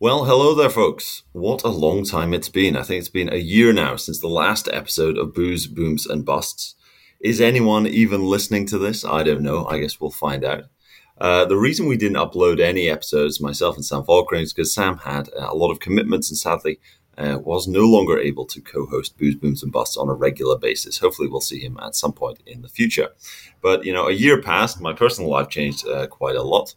Well, hello there, folks. What a long time it's been. I think it's been a year now since the last episode of Booze, Booms, and Busts. Is anyone even listening to this? I don't know. I guess we'll find out. Uh, the reason we didn't upload any episodes, myself and Sam Volkering, is because Sam had a lot of commitments and sadly uh, was no longer able to co host Booze, Booms, and Busts on a regular basis. Hopefully, we'll see him at some point in the future. But, you know, a year passed, my personal life changed uh, quite a lot.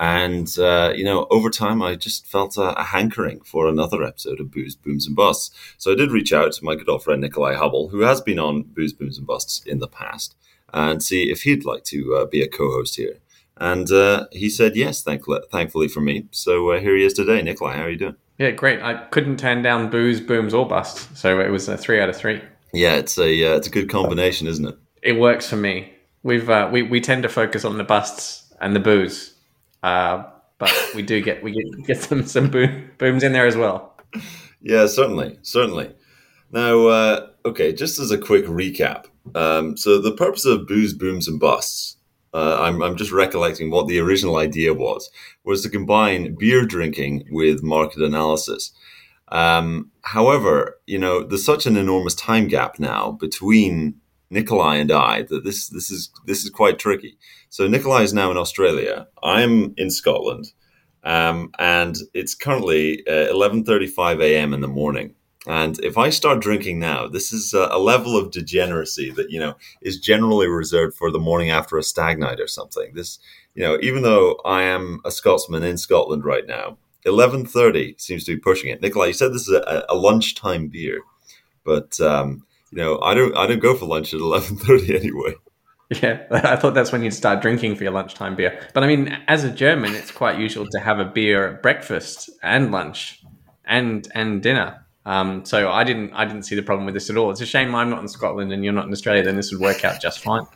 And, uh, you know, over time, I just felt a, a, hankering for another episode of Booze, Booms, and Busts. So I did reach out to my good old friend Nickolai Hubble, who has been on Booze, Booms, and Busts in the past, and see if he'd like to uh, be a co host here. And uh, he said yes, thankfully, thankfully for me. So uh, here he is today. Nickolai, how are you doing? Yeah, great. I couldn't turn down Booze, Booms, or Busts. So it was a three out of three. Yeah, it's a, uh, it's a good combination, isn't it? It works for me. We've uh, we, we tend to focus on the busts and the booze. Uh, but we do get we get, get some some boom, booms in there as well. Yeah, certainly, certainly. Now, uh, okay, just as a quick recap. Um, so the purpose of booze, booms, and busts. Uh, I'm, I'm just recollecting what the original idea was was to combine beer drinking with market analysis. Um, however, you know, there's such an enormous time gap now between Nickolai and I that this this is this is quite tricky. So Nickolai is now in Australia. I'm in Scotland, um, and it's currently uh, 11:35 a.m. in the morning. And if I start drinking now, this is a, a, level of degeneracy that you know is generally reserved for the morning after a stag night or something. This, you know, even though I am a Scotsman in Scotland right now, 11:30 seems to be pushing it. Nickolai, you said this is a, a lunchtime beer, but um, you know, I don't I don't go for lunch at 11:30 anyway. Yeah, I thought that's when you'd start drinking for your lunchtime beer. But I mean, as a German, it's quite usual to have a beer at breakfast and lunch and and dinner. Um, so I didn't I didn't see the problem with this at all. It's a shame I'm not in Scotland and you're not in Australia. Then this would work out just fine.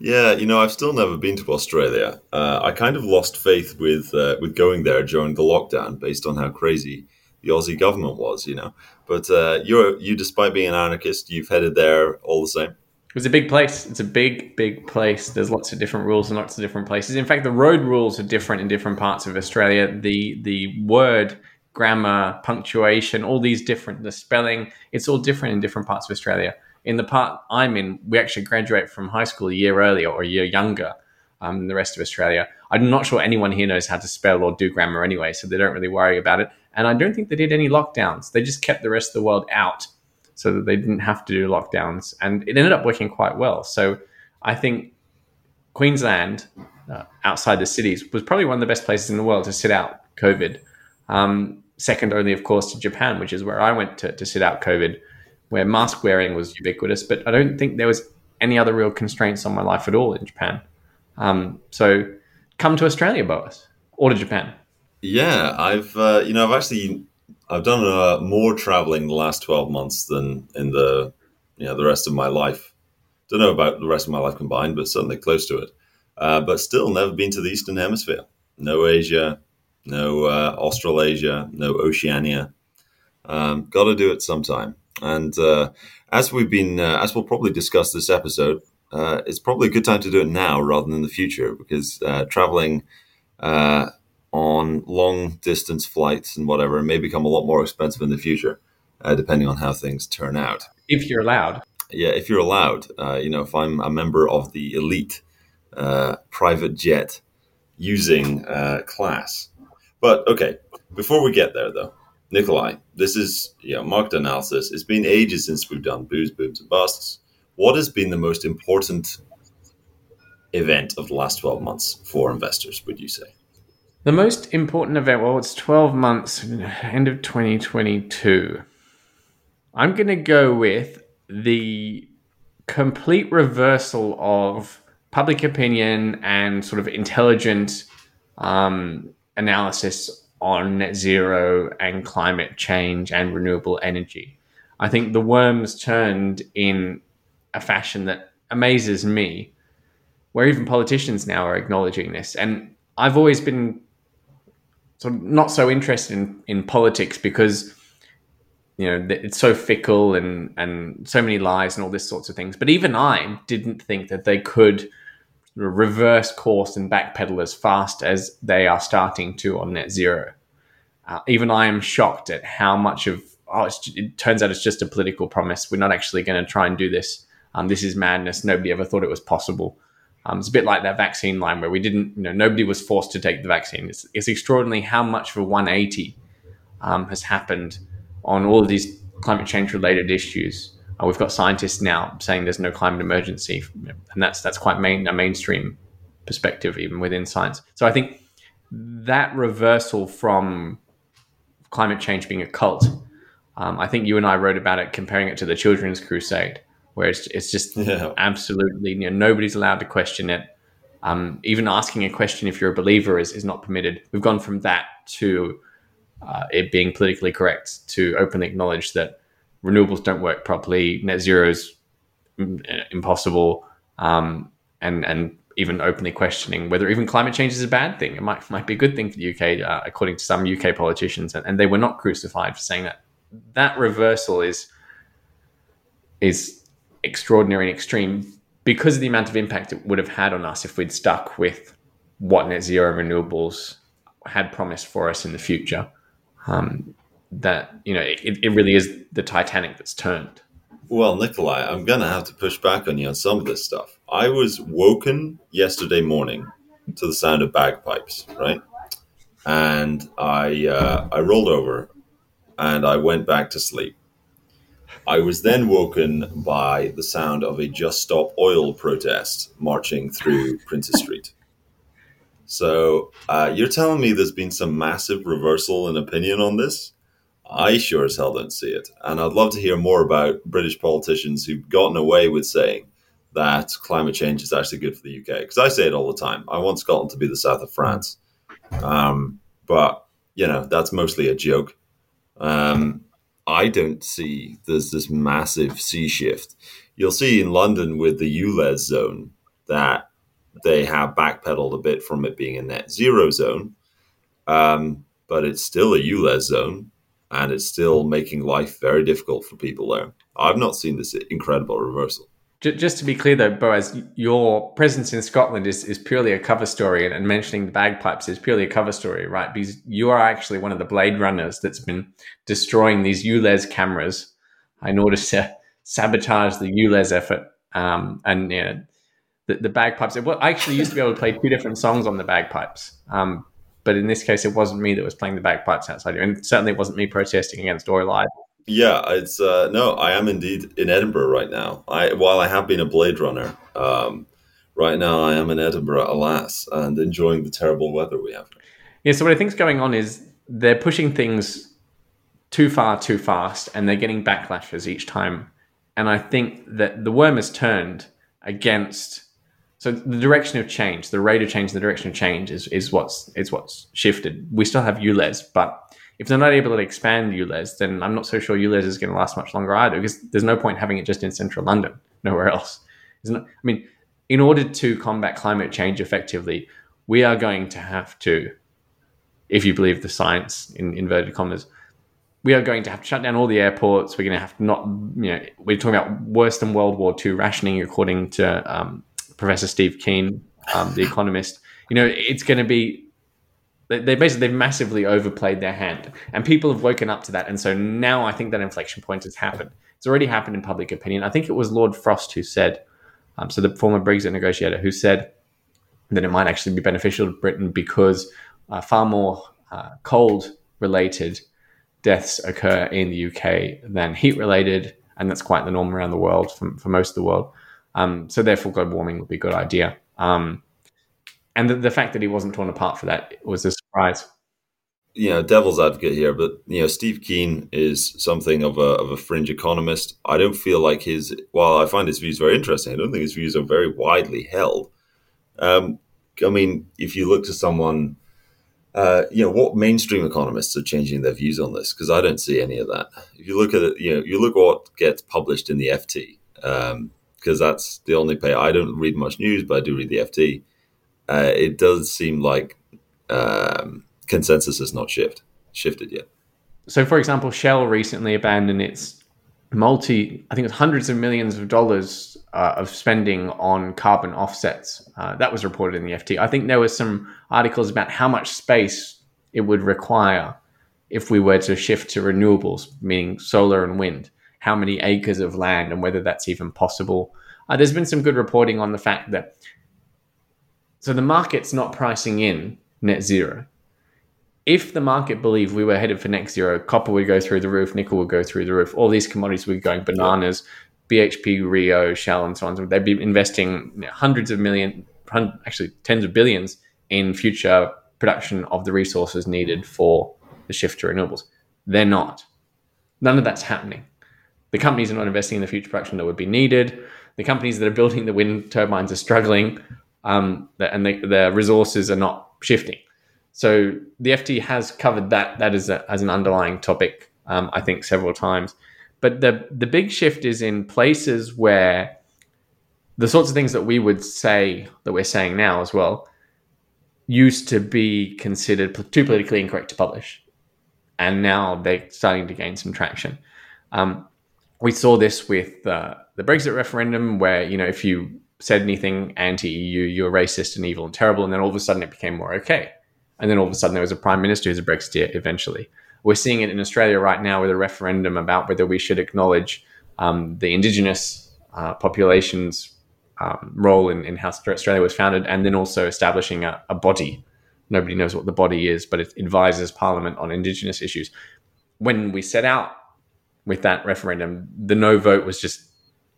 Yeah, you know, I've still never been to Australia. Uh, I kind of lost faith with uh, with going there during the lockdown, based on how crazy the Aussie government was. You know, but uh, you you, despite being an anarchist, you've headed there all the same. It's a big place. It's a big, big place. There's lots of different rules in lots of different places. In fact, the road rules are different in different parts of Australia. The the word, grammar, punctuation, all these different, the spelling, it's all different in different parts of Australia. In the part I'm in, we actually graduate from high school a year earlier or a year younger um, than the rest of Australia. I'm not sure anyone here knows how to spell or do grammar anyway, so they don't really worry about it. And I don't think they did any lockdowns. They just kept the rest of the world out so that they didn't have to do lockdowns. And it ended up working quite well. So I think Queensland, uh, outside the cities, was probably one of the best places in the world to sit out COVID. Um, second only, of course, to Japan, which is where I went to, to sit out COVID, where mask wearing was ubiquitous. But I don't think there was any other real constraints on my life at all in Japan. Um, so come to Australia, Boaz, or to Japan. Yeah, I've uh, you know I've actually I've done uh, more traveling the last twelve months than in the you know the rest of my life. Don't know about the rest of my life combined, but certainly close to it. Uh, but still, never been to the Eastern Hemisphere. No Asia, no uh, Australasia, no Oceania. Um, Got to do it sometime. And uh, as we've been, uh, as we'll probably discuss this episode, uh, it's probably a good time to do it now rather than in the future because traveling on long distance flights and whatever it may become a lot more expensive in the future, uh, depending on how things turn out. If you're allowed. Yeah, if you're allowed. Uh, you know, if I'm a member of the elite uh, private jet using class. But okay, before we get there though, Nickolai, this is you know market analysis. It's been ages since we've done booze, booms, and busts what has been the most important event of the last 12 months for investors, would you say? The most important event, well, it's 12 months, end of 2022. I'm going to go with the complete reversal of public opinion and sort of intelligent um, analysis on net zero and climate change and renewable energy. I think the worms turned in a fashion that amazes me, where even politicians now are acknowledging this. And I've always been sort of not so interested in, in politics because you know it's so fickle and and so many lies and all this sorts of things. But even I didn't think that they could reverse course and backpedal as fast as they are starting to on net zero. uh, even I am shocked at how much of oh, it turns out it's just a political promise. We're not actually going to try and do this. Um, this is madness. Nobody ever thought it was possible. Um, it's a bit like that vaccine line where we didn't, you know, nobody was forced to take the vaccine. It's, it's extraordinary how much of a 180 um, has happened on all of these climate change related issues. Uh, we've got scientists now saying there's no climate emergency, and that's that's quite main, a mainstream perspective even within science. So I think that reversal from climate change being a cult, um, I think you and I wrote about it, comparing it to the Children's Crusade, where it's, it's just yeah. absolutely you know, nobody's allowed to question it. Um, even asking a question if you're a believer is, is not permitted. We've gone from that to uh, it being politically correct to openly acknowledge that renewables don't work properly, net zero is impossible, um, and and even openly questioning whether even climate change is a bad thing. It might might be a good thing for the UK, uh, according to some UK politicians, and, and they were not crucified for saying that. That reversal is is extraordinary and extreme because of the amount of impact it would have had on us if we'd stuck with what net zero renewables had promised for us in the future um, that you know it, it really is the Titanic that's turned. Well, Nickolai, I'm gonna have to push back on you on some of this stuff. I was woken yesterday morning to the sound of bagpipes, right? And I uh, I rolled over and I went back to sleep. I was then woken by the sound of a Just Stop Oil protest marching through Princes Street. So uh, you're telling me there's been some massive reversal in opinion on this? I sure as hell don't see it. And I'd love to hear more about British politicians who've gotten away with saying that climate change is actually good for the UK. Because I say it all the time. I want Scotland to be the south of France. Um, but, you know, that's mostly a joke. Um, I don't see there's this massive sea shift. You'll see in London with the ULEZ zone that they have backpedaled a bit from it being a net zero zone, um, but it's still a ULEZ zone and it's still making life very difficult for people there. I've not seen this incredible reversal. Just to be clear, though, Boaz, your presence in Scotland is, is purely a cover story, and, and mentioning the bagpipes is purely a cover story, right? Because you are actually one of the Blade Runners that's been destroying these ULEZ cameras in order to sabotage the ULEZ effort. Um, and you know, the, the bagpipes. Well, I actually used to be able to play two different songs on the bagpipes. Um, but in this case, it wasn't me that was playing the bagpipes outside here, and certainly it wasn't me protesting against Oil Live. Yeah, it's uh, no, I am indeed in Edinburgh right now. I while I have been a Blade Runner, um, right now I am in Edinburgh, alas, and enjoying the terrible weather we have. Yeah, so what I think is going on is they're pushing things too far, too fast, and they're getting backlashes each time. And I think that the worm has turned against so the direction of change, the rate of change, the direction of change is, is what's is what's shifted. We still have ULEZ, but if they're not able to expand ULEZ, then I'm not so sure ULEZ is going to last much longer either. Because there's no point having it just in central London, nowhere else. Not, I mean, in order to combat climate change effectively, we are going to have to, if you believe the science in inverted commas, we are going to have to shut down all the airports. We're going to have to not, you know, we're talking about worse than World War II rationing, according to um, Professor Steve Keen, um, the economist, you know, it's going to be they basically they've massively overplayed their hand, and people have woken up to that. And so now I think that inflection point has happened. It's already happened in public opinion. I think it was Lord Frost who said, um, so the former Brexit negotiator, who said that it might actually be beneficial to Britain because uh, far more uh, cold related deaths occur in the UK than heat related, and that's quite the norm around the world for, for most of the world. Um, so therefore, global warming would be a good idea. Um, and the, the, fact that he wasn't torn apart for that was a surprise. You know, devil's advocate here, but you know, Steve Keen is something of a of a fringe economist. I don't feel like his. While I find his views very interesting, I don't think his views are very widely held. Um, I mean, if you look to someone, uh, you know, what mainstream economists are changing their views on this? Because I don't see any of that. If you look at it, you know, you look what gets published in the FT. Um, because that's the only pay. I don't read much news, but I do read the FT. Uh, it does seem like um, consensus has not shift, shifted yet. So, for example, Shell recently abandoned its multi, I think it's hundreds of millions of dollars uh, of spending on carbon offsets. Uh, that was reported in the FT. I think there was some articles about how much space it would require if we were to shift to renewables, meaning solar and wind, how many acres of land and whether that's even possible. Uh, there's been some good reporting on the fact that so the market's not pricing in net zero. If the market believed we were headed for net zero, copper would go through the roof, nickel would go through the roof, all these commodities would be going bananas. BHP, Rio, Shell, and so on. So they'd be investing hundreds of million, actually tens of billions in future production of the resources needed for the shift to renewables. They're not. None of that's happening. The companies are not investing in the future production that would be needed. The companies that are building the wind turbines are struggling, um, and the, the resources are not shifting. So the FT has covered that that is a, as an underlying topic, um, I think, several times. But the the big shift is in places where the sorts of things that we would say that we're saying now as well used to be considered too politically incorrect to publish, and now they're starting to gain some traction. Um, we saw this with uh, the Brexit referendum, where you know if you said anything anti-EU, you're racist and evil and terrible, and then all of a sudden it became more okay, and then all of a sudden there was a prime minister who's a Brexiteer eventually. We're seeing it in Australia right now with a referendum about whether we should acknowledge um, the Indigenous uh, population's um, role in, in, how Australia was founded, and then also establishing a, a, body. Nobody knows what the body is, but it advises Parliament on Indigenous issues. When we set out with that referendum, the no vote was just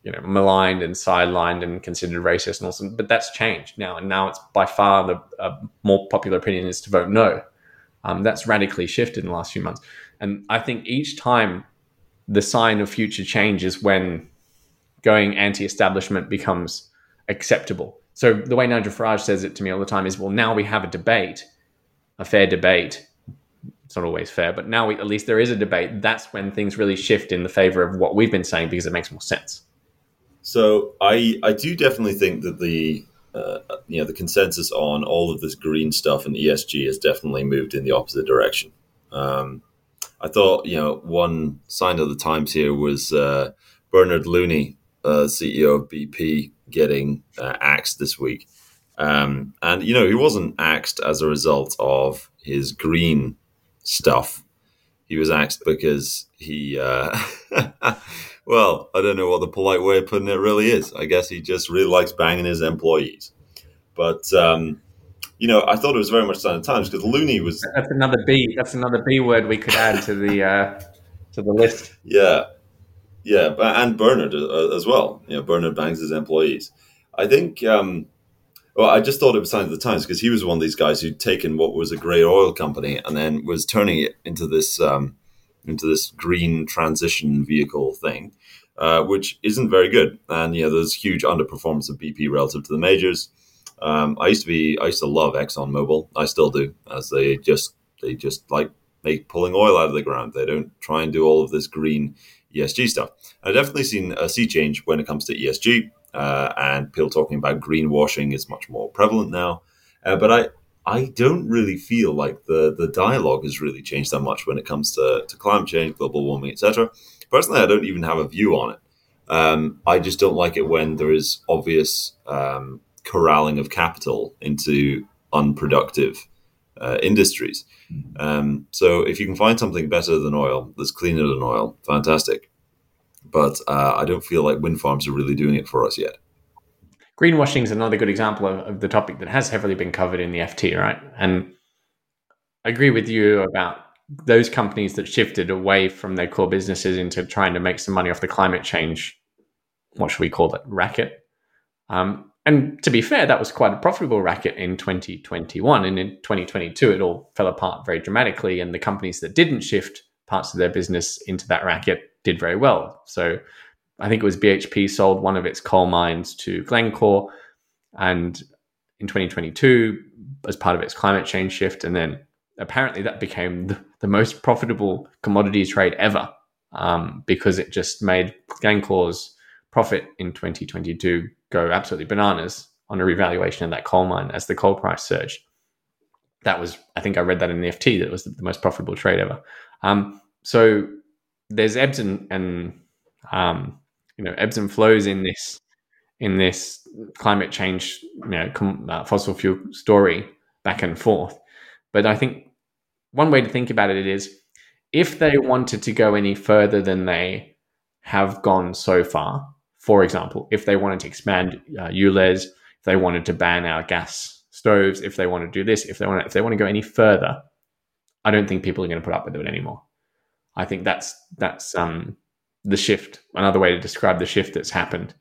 you know maligned and sidelined and considered racist and all. But that's changed now, and now it's by far the uh, more popular opinion is to vote no. Um, that's radically shifted in the last few months. And I think each time the sign of future change is when going anti establishment becomes acceptable. So the way Nigel Farage says it to me all the time is well, now we have a debate, a fair debate. It's not always fair, but now we, at least there is a debate. That's when things really shift in the favor of what we've been saying because it makes more sense. So I I do definitely think that the uh, you know the consensus on all of this green stuff and ESG has definitely moved in the opposite direction. Um, I thought you know one sign of the times here was uh, Bernard Looney, uh, CEO of BP, getting uh, axed this week, um, and you know he wasn't axed as a result of his green stuff. He was axed because he. Well, I don't know what the polite way of putting it really is. I guess he just really likes banging his employees. But um, you know, I thought it was very much sign of times because Looney was. That's another B. That's another B word we could add to the uh, to the list. Yeah, yeah, and Bernard uh, as well. You know, Bernard bangs his employees. I think. Um, well, I just thought it was sign of the times because he was one of these guys who'd taken what was a great oil company and then was turning it into this. Um, into this green transition vehicle thing, uh, which isn't very good. And you know, there's huge underperformance of BP relative to the majors. Um, I used to be, I used to love ExxonMobil. I still do, as they just they just like make pulling oil out of the ground. They don't try and do all of this green ESG stuff. I've definitely seen a sea change when it comes to ESG, uh, and people talking about greenwashing is much more prevalent now. Uh, but I, I don't really feel like the the dialogue has really changed that much when it comes to, to climate change, global warming, etc. Personally, I don't even have a view on it. Um, I just don't like it when there is obvious um, corralling of capital into unproductive uh, industries. Um, so if you can find something better than oil, that's cleaner than oil, fantastic. But uh, I don't feel like wind farms are really doing it for us yet. Greenwashing is another good example of, of the topic that has heavily been covered in the FT, right? And I agree with you about those companies that shifted away from their core businesses into trying to make some money off the climate change, what should we call it, racket. Um, and to be fair, that was quite a profitable racket in 2021. And in 2022, it all fell apart very dramatically. And the companies that didn't shift parts of their business into that racket did very well. So I think it was BHP sold one of its coal mines to Glencore. And in 2022, as part of its climate change shift. And then apparently that became the, the most profitable commodity trade ever um, because it just made Glencore's profit in 2022 go absolutely bananas on a revaluation of that coal mine as the coal price surged. That was, I think I read that in the FT, that was the, the most profitable trade ever. Um, so there's ebbs and, and um, you know ebbs and flows in this in this climate change, you know, com, uh, fossil fuel story back and forth. But I think one way to think about it is if they wanted to go any further than they have gone so far, for example, if they wanted to expand uh, if they wanted to ban our gas stoves, if they want to do this, if they want if they want to go any further, I don't think people are going to put up with it anymore. I think that's that's um, the shift. Another way to describe the shift that's happened,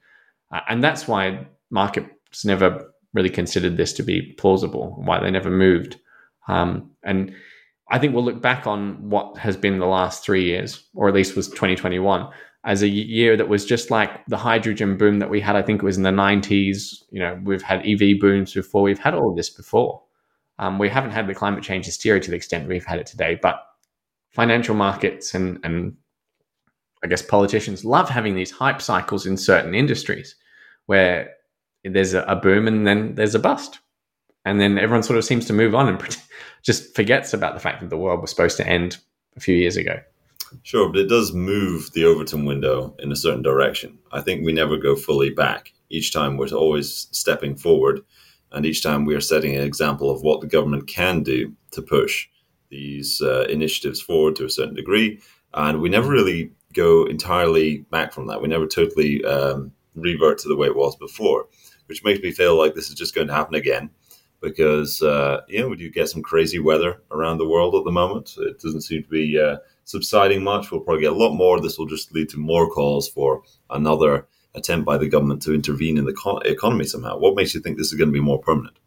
uh, and that's why markets never really considered this to be plausible. Why they never moved, um, and I think we'll look back on what has been the last three years, or at least was 2021, as a year that was just like the hydrogen boom that we had. I think it was in the 90s. You know, we've had EV booms before. We've had all of this before. Um, we haven't had the climate change hysteria to the extent we've had it today, but financial markets and, and I guess politicians love having these hype cycles in certain industries where there's a, boom and then there's a bust. And then everyone sort of seems to move on and just forgets about the fact that the world was supposed to end a few years ago. Sure, but it does move the Overton window in a certain direction. I think we never go fully back. Each time we're always stepping forward, and each time we are setting an example of what the government can do to push these uh, initiatives forward to a certain degree. And we never really go entirely back from that. We never totally um, revert to the way it was before, which makes me feel like this is just going to happen again because, uh, you know, we do get some crazy weather around the world at the moment. It doesn't seem to be. Uh, subsiding much. We'll probably get a lot more. This will just lead to more calls for another attempt by the government to intervene in the co- economy somehow. What makes you think this is going to be more permanent?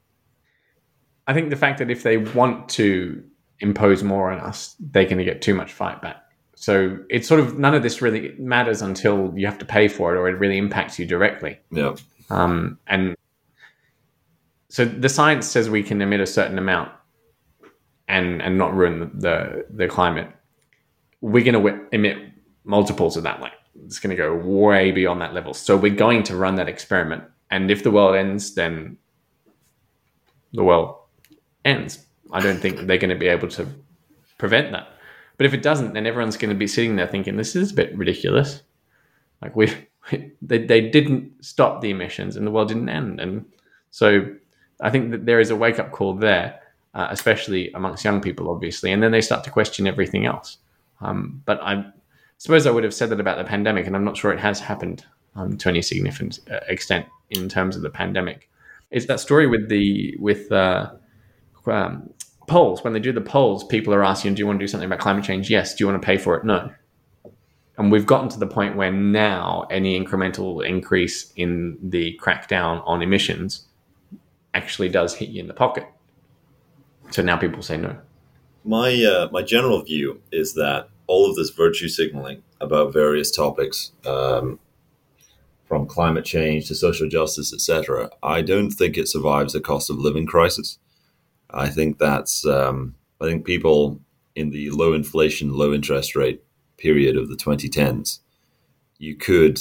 I think the fact that if they want to impose more on us, they're going to get too much fight back. So it's sort of none of this really matters until you have to pay for it or it really impacts you directly. Yeah. Um, and so the science says we can emit a certain amount and and not ruin the, the, the climate we're going to emit multiples of that. Like it's going to go way beyond that level. So we're going to run that experiment. And if the world ends, then the world ends. I don't think they're going to be able to prevent that. But if it doesn't, then everyone's going to be sitting there thinking this is a bit ridiculous. Like we, they, they didn't stop the emissions and the world didn't end. And so I think that there is a wake up call there, uh, especially amongst young people, obviously. And then they start to question everything else. Um, but I suppose I would have said that about the pandemic, and I'm not sure it has happened um, to any significant uh, extent in terms of the pandemic. It's that story with the with uh, um, polls. When they do the polls, people are asking, "Do you want to do something about climate change?" Yes. Do you want to pay for it? No. And we've gotten to the point where now any incremental increase in the crackdown on emissions actually does hit you in the pocket. So now people say no my uh, my general view is that all of this virtue signaling about various topics, um, from climate change to social justice, etc., I don't think it survives the cost of living crisis. I think that's um, I think people in the low inflation, low interest rate period of the 2010s, you could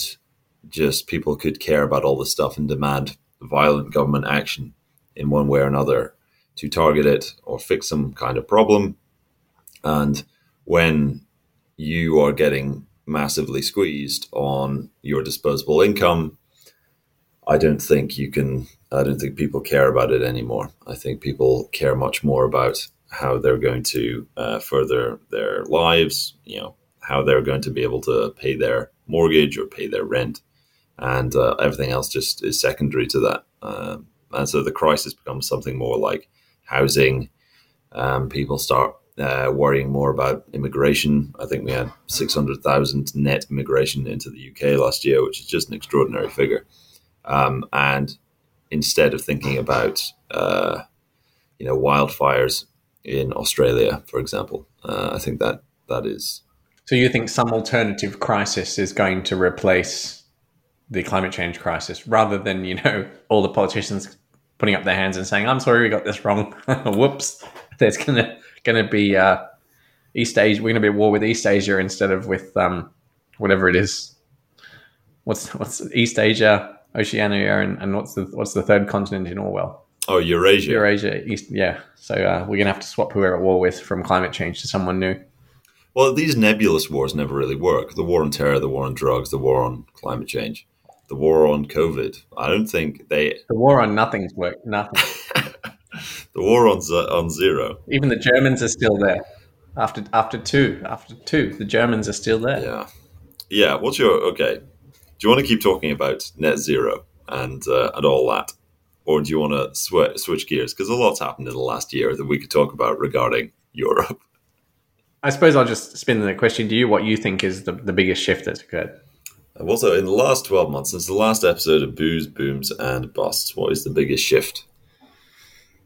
just people could care about all this stuff and demand violent government action in one way or another to target it or fix some kind of problem. And when you are getting massively squeezed on your disposable income, I don't think you can, I don't think people care about it anymore. I think people care much more about how they're going to uh, further their lives, you know, how they're going to be able to pay their mortgage or pay their rent. And uh, everything else just is secondary to that. Um, and so the crisis becomes something more like housing. Um, people start uh, worrying more about immigration. I think we had 600,000 net immigration into the UK last year, which is just an extraordinary figure. Um, and instead of thinking about, uh, you know, wildfires in Australia, for example, uh, I think that that is. So you think some alternative crisis is going to replace the climate change crisis rather than, you know, all the politicians putting up their hands and saying, I'm sorry, we got this wrong. Whoops. There's going to be uh, East Asia. We're to be at war with East Asia instead of with um, whatever it is. What's what's East Asia, Oceania, and, and what's the what's the third continent in Orwell? Oh, Eurasia. Eurasia, East. Yeah. So uh, we're going to have to swap who we're at war with from climate change to someone new. Well, these nebulous wars never really work. The war on terror, the war on drugs, the war on climate change, the war on COVID. I don't think they. The war on nothing's worked. Nothing. the war on on zero. Even the Germans are still there. after after two after two the Germans are still there. Yeah, yeah. What's your okay? Do you want to keep talking about net zero and uh, and all that, or do you want to sw- switch gears? Because a lot's happened in the last year that we could talk about regarding Europe. I suppose I'll just spin the question to you: What you think is the, the biggest shift that's occurred? Also, in the last 12 months, since the last episode of Booze, Booms, and Busts, what is the biggest shift?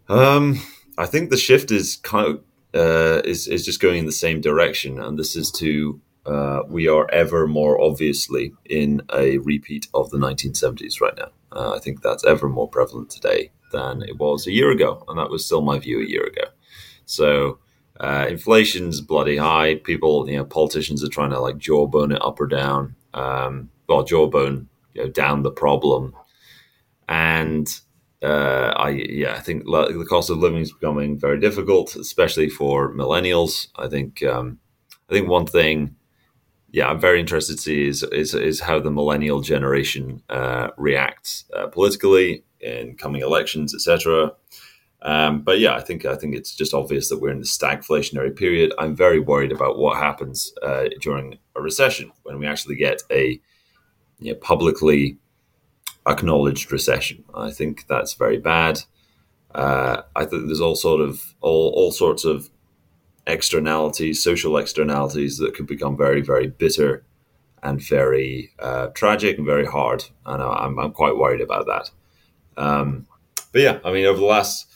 Um, I think the shift is kind of uh, is is just going in the same direction, and this is to uh, we are ever more obviously in a repeat of the 1970s right now. Uh, I think that's ever more prevalent today than it was a year ago, and that was still my view a year ago. So. Uh, inflation's bloody high. People, you know, politicians are trying to like jawbone it up or down. Um, well, jawbone you know, down the problem, and uh, I yeah, I think the cost of living is becoming very difficult, especially for millennials. I think um, I think one thing, yeah, I'm very interested to see is is, is how the millennial generation uh, reacts uh, politically in coming elections, etc. Um, but yeah, I think I think it's just obvious that we're in the stagflationary period. I'm very worried about what happens uh, during a recession when we actually get a you know, publicly acknowledged recession. I think that's very bad. Uh, I think there's all sort of all, all sorts of externalities, social externalities that could become very, very bitter and very uh, tragic and very hard. And I'm, I'm quite worried about that. Um, but yeah, I mean, over the last,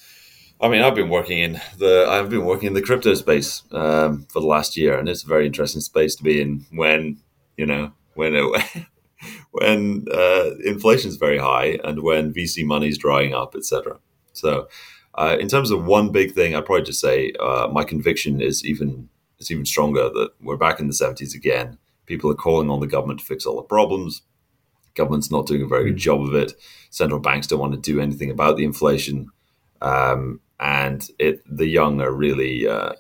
I mean, I've been working in the, I've been working in the crypto space um, for the last year, and it's a very interesting space to be in when, you know, when it, when uh, inflation is very high and when VC money is drying up, etc. So, uh, in terms of one big thing, I'd probably just say uh, my conviction is even is even stronger that we're back in the seventies again. People are calling on the government to fix all the problems. Government's not doing a very good job of it. Central banks don't want to do anything about the inflation, um, and it the young are really uh,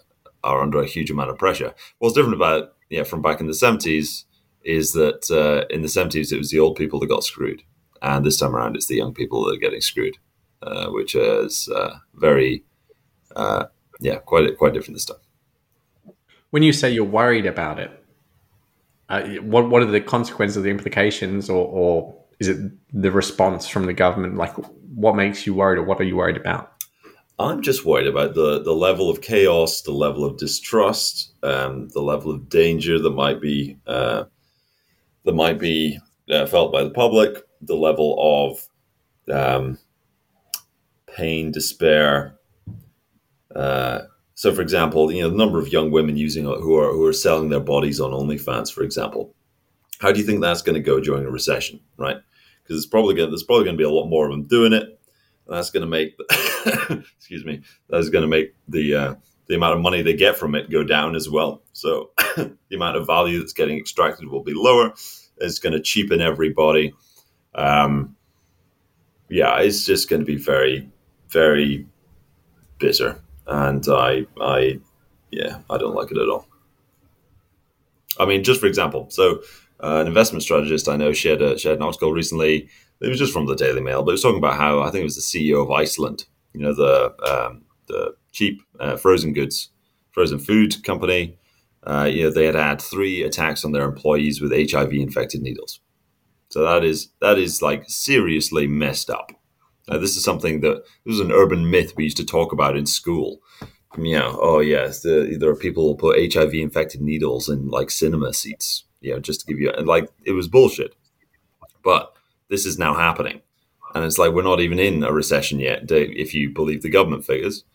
are under a huge amount of pressure. What's different about yeah from back in the seventies is that uh, in the 70s it was the old people that got screwed. And this time around it's the young people that are getting screwed, uh, which is uh, very, uh, yeah, quite quite different this time. When you say you're worried about it, uh, what what are the consequences, the implications, or, or is it the response from the government? Like, what makes you worried, or what are you worried about? I'm just worried about the, the level of chaos, the level of distrust, um, the level of danger that might be uh, that might be uh, felt by the public, the level of um, pain, despair. Uh, so, for example, you know the number of young women using who are who are selling their bodies on OnlyFans, for example. How do you think that's going to go during a recession, right? Because it's probably going there's probably going to be a lot more of them doing it. And that's going to make excuse me that's going to make the uh, the amount of money they get from it go down as well. So the amount of value that's getting extracted will be lower. It's going to cheapen everybody. Um, yeah, it's just going to be very, very bitter, and I, I, yeah, I don't like it at all. I mean, just for example, so uh, an investment strategist I know shared a shared an article recently. It was just from the Daily Mail, but it was talking about how I think it was the CEO of Iceland. You know, the um, the cheap uh, frozen goods, frozen food company uh, you know, they had had three attacks on their employees with HIV infected needles. So that is that is like seriously messed up. Uh, this is something that this is an urban myth we used to talk about in school. You know, oh yes, the, there are people who put HIV infected needles in like cinema seats. You know, just to give you and like it was bullshit. But this is now happening, and it's like we're not even in a recession yet, if you believe the government figures.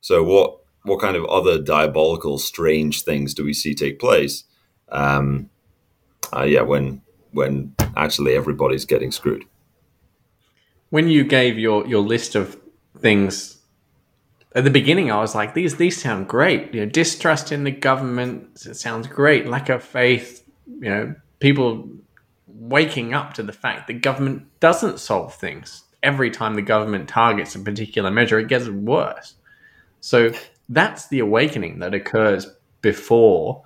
So what what kind of other diabolical, strange things do we see take place? Um, uh, yeah, when when actually everybody's getting screwed. When you gave your your list of things at the beginning, I was like, these these sound great. You know, distrust in the government it sounds great. Lack of faith. You know, people waking up to the fact that government doesn't solve things. Every time the government targets a particular measure, it gets worse. So that's the awakening that occurs before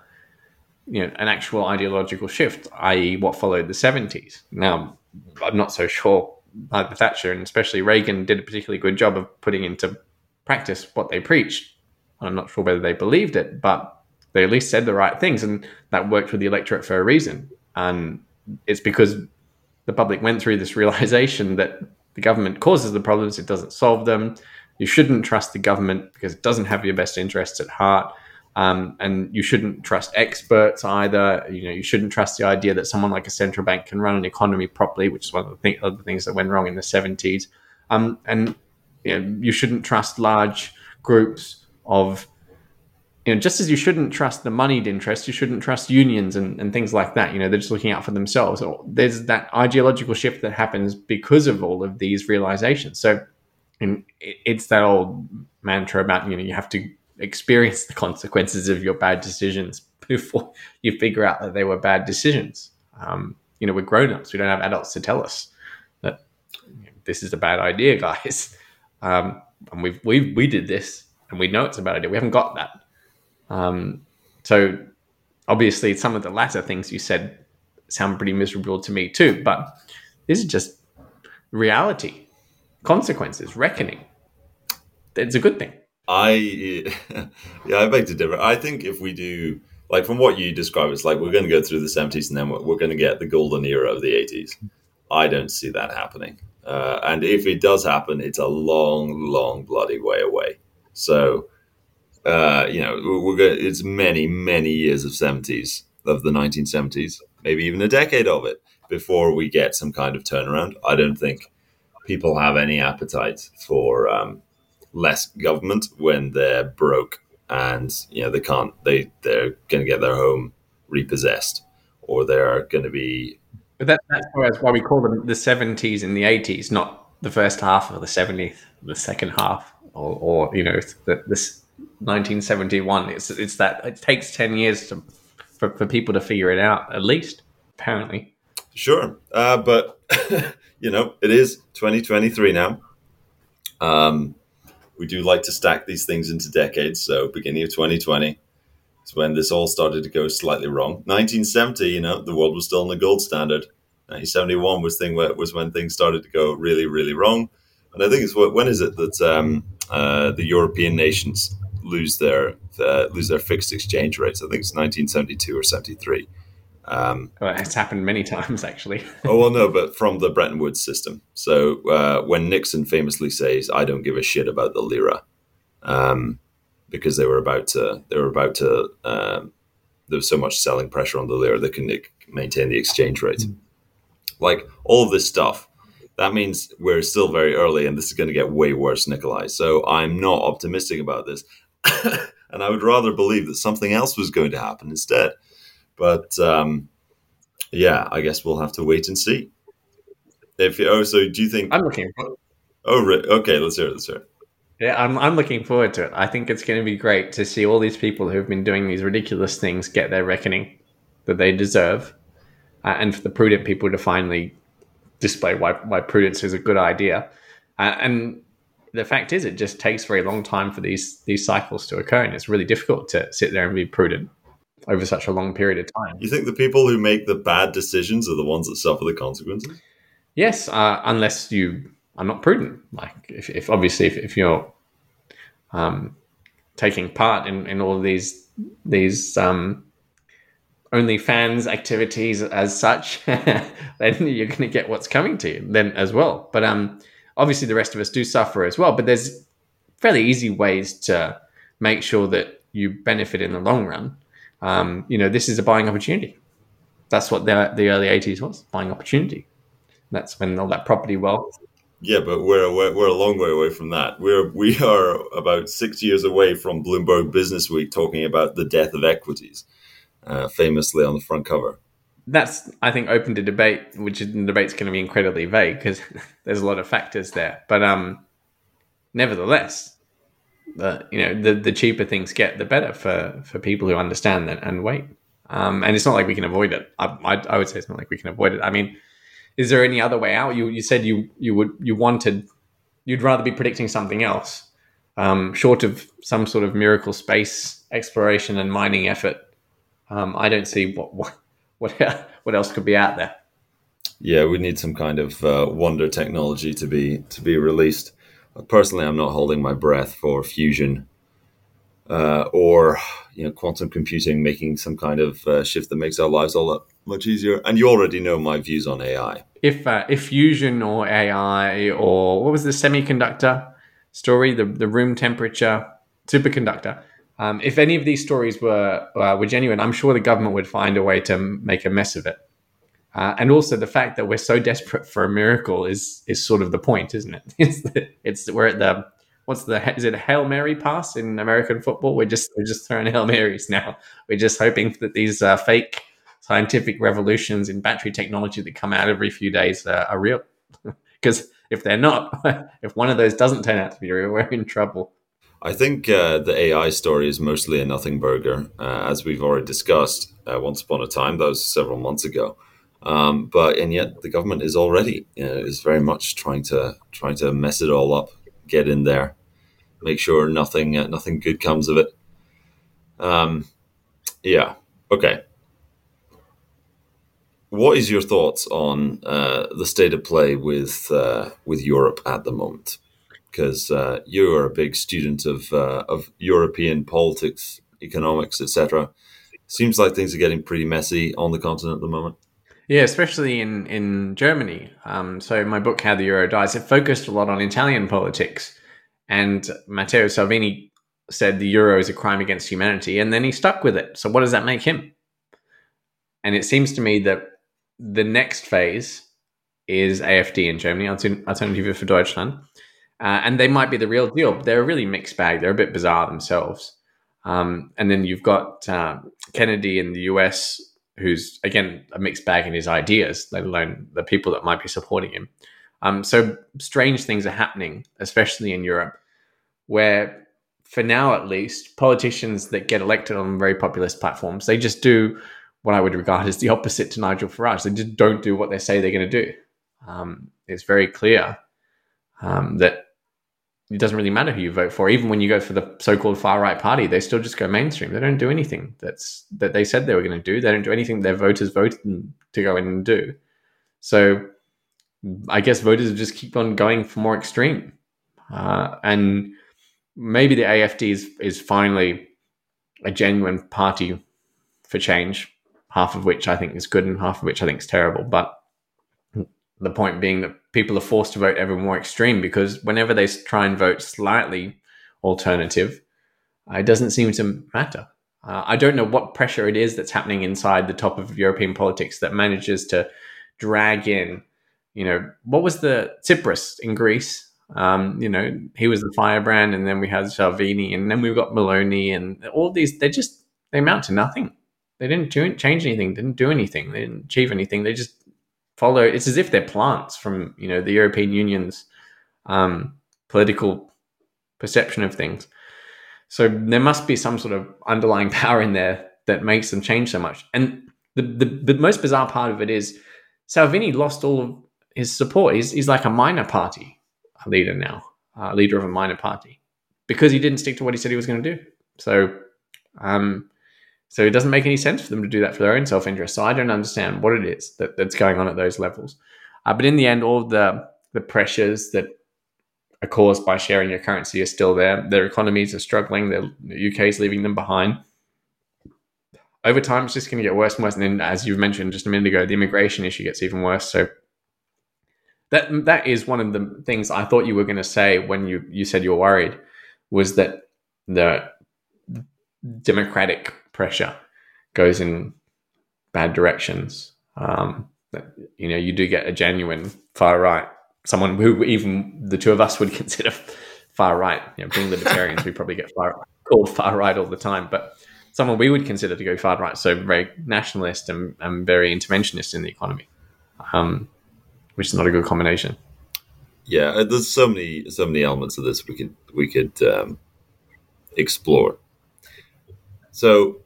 you know an actual ideological shift, i.e., what followed the seventies. Now, I'm not so sure like Thatcher and especially Reagan did a particularly good job of putting into practice what they preached. I'm not sure whether they believed it, but they at least said the right things, and that worked with the electorate for a reason. And it's because the public went through this realization that the government causes the problems; it doesn't solve them. You shouldn't trust the government because it doesn't have your best interests at heart. Um, and you shouldn't trust experts either. You know, you shouldn't trust the idea that someone like a central bank can run an economy properly, which is one of the, th- other things that went wrong in the 70s. Um, and you, know, you shouldn't trust large groups of, you know, just as you shouldn't trust the moneyed interests, you shouldn't trust unions and, and things like that. You know, they're just looking out for themselves. There's that ideological shift that happens because of all of these realizations. So, and it's that old mantra about you know you have to experience the consequences of your bad decisions before you figure out that they were bad decisions. Um, you know, we're grown ups. We don't have adults to tell us that this is a bad idea, guys. Um, and we we we did this, and we know it's a bad idea. We haven't got that. Um, so obviously, some of the latter things you said sound pretty miserable to me too. But this is just reality, consequences, reckoning. It's a good thing. I yeah, I beg to differ. I think if we do like from what you describe, it's like we're going to go through the seventies and then we're, we're, going to get the golden era of the eighties. I don't see that happening, uh, and if it does happen, it's a long, long bloody way away. So, uh, you know, we're going. It's many, many years of seventies of the nineteen seventies, maybe even a decade of it before we get some kind of turnaround. I don't think people have any appetite for. Um, less government when they're broke and you know they can't they they're going to get their home repossessed or they're going to be but that, that's why we call them the 70s and the 80s not the first half of the 70s the second half or, or you know the, this 1971 it's it's that it takes 10 years to, for, for people to figure it out at least apparently. Sure. Uh, but you know it is 2023 now. Um, we do like to stack these things into decades. So beginning of 2020 is when this all started to go slightly wrong. 1970, you know, the world was still in the gold standard. 1971 was thing where, was when things started to go really, really wrong. And I think it's when is it that um, uh, the European nations lose their uh, lose their fixed exchange rates? I think it's 1972 or 73. Um, well, it's happened many times, actually. oh well, no, but from the Bretton Woods system. So uh, when Nixon famously says, "I don't give a shit about the lira," um, because they were about to, they were about to. Um, there was so much selling pressure on the lira they couldn't maintain the exchange rate. Mm. Like all of this stuff, that means we're still very early, and this is going to get way worse, Nickolai. So I'm not optimistic about this, and I would rather believe that something else was going to happen instead. But um, yeah, I guess we'll have to wait and see. If oh, so do you think? I'm looking. For- oh, okay. Let's hear it. Let's hear it. Yeah, I'm, I'm looking forward to it. I think it's going to be great to see all these people who've been doing these ridiculous things get their reckoning that they deserve, uh, and for the prudent people to finally display why, why prudence is a good idea. Uh, and the fact is, it just takes a very long time for these these cycles to occur, and it's really difficult to sit there and be prudent over such a long period of time. You think the people who make the bad decisions are the ones that suffer the consequences? Yes, uh, unless you are not prudent. Like, if, if obviously, if, if you're um, taking part in, in all of these these um, OnlyFans activities as such, then you're going to get what's coming to you then as well. But um, obviously, the rest of us do suffer as well. But there's fairly easy ways to make sure that you benefit in the long run um, you know, this is a buying opportunity. That's what the, the early 80s was buying opportunity. That's when all that property wealth. Yeah, but we're, we're, we're a long way away from that. We're we are about six years away from Bloomberg Business Week talking about the death of equities, uh, famously on the front cover. That's I think open to debate, which is, the debate's going to be incredibly vague because there's a lot of factors there. But um, nevertheless, the you know the the cheaper things get, the better for for people who understand that and wait. Um, and it's not like we can avoid it. I, I, I would say it's not like we can avoid it. I mean, is there any other way out? You you said you you would you wanted you'd rather be predicting something else, um, short of some sort of miracle space exploration and mining effort. Um, I don't see what what what what else could be out there. Yeah, we need some kind of uh, wonder technology to be to be released personally, I'm not holding my breath for fusion uh, or you know, quantum computing making some kind of uh, shift that makes our lives all that much easier. And you already know my views on AI. If uh, if fusion or AI or what was the semiconductor story, the the room temperature superconductor. Um, if any of these stories were uh, were genuine, I'm sure the government would find a way to make a mess of it. Uh, and also the fact that we're so desperate for a miracle is is sort of the point, isn't it? It's the, it's we're at the what's the is it a hail mary pass in American football? We're just we're just throwing hail marys now. We're just hoping that these uh, fake scientific revolutions in battery technology that come out every few days uh, are real. Because if they're not, if one of those doesn't turn out to be real, we're in trouble. I think uh, the AI story is mostly a nothing burger, uh, as we've already discussed uh, once upon a time. That was several months ago. Um, but and yet the government is already you know, is very much trying to trying to mess it all up, get in there, make sure nothing uh, nothing good comes of it. Um, yeah. Okay. What is your thoughts on uh, the state of play with uh, with Europe at the moment? because uh, you are a big student of uh, of European politics, economics, etc. Seems like things are getting pretty messy on the continent at the moment. Yeah, especially in in Germany. Um, so my book, How the Euro Dies, it focused a lot on Italian politics, and Matteo Salvini said the euro is a crime against humanity, and then he stuck with it. So what does that make him? And it seems to me that the next phase is AFD in Germany, Alternative for Deutschland, uh, and they might be the real deal. They're a really mixed bag. They're a bit bizarre themselves. Um, and then you've got uh, Kennedy in the US, who's again a mixed bag in his ideas, let alone the people that might be supporting him. Um, so strange things are happening, especially in Europe, where for now at least, politicians that get elected on very populist platforms, they just do what I would regard as the opposite to Nigel Farage. They just don't do what they say they're going to do. Um, it's very clear um, that it doesn't really matter who you vote for. Even when you go for the so-called far right party, they still just go mainstream. They don't do anything that's that they said they were going to do. They don't do anything their voters voted to go in and do. So I guess voters just keep on going for more extreme, uh, and maybe the AFD is is finally a genuine party for change. Half of which I think is good, and half of which I think is terrible. But the point being that people are forced to vote ever more extreme because whenever they try and vote slightly alternative, uh, it doesn't seem to matter. Uh, I don't know what pressure it is that's happening inside the top of European politics that manages to drag in, you know, what was the Tsipras in Greece? Um, you know, he was the firebrand, and then we had Salvini, and then we've got Meloni, and all these, they just, they amount to nothing. They didn't do, change anything, didn't do anything, they didn't achieve anything. They just follow. It's as if they're plants from you know the European Union's um, political perception of things. So there must be some sort of underlying power in there that makes them change so much. And the the, the most bizarre part of it is Salvini lost all of his support. He's, he's like a minor party leader now, uh, leader of a minor party, because he didn't stick to what he said he was going to do. So um, so it doesn't make any sense for them to do that for their own self interest. So I don't understand what it is that, that's going on at those levels. Uh, but in the end, all the the pressures that are caused by sharing your currency are still there. Their economies are struggling. The UK is leaving them behind. Over time, it's just going to get worse and worse. And then, as you mentioned just a minute ago, the immigration issue gets even worse. So that that is one of the things I thought you were going to say when you you said you were worried was that the democratic pressure goes in bad directions. Um, you know, you do get a genuine far right, someone who even the two of us would consider far right. You know, being libertarians, we probably get far, called far right all the time, but someone we would consider to go far right, so very nationalist and, and very interventionist in the economy, um, which is not a good combination. Yeah, uh, there's so many so many elements of this we could we could um, explore. So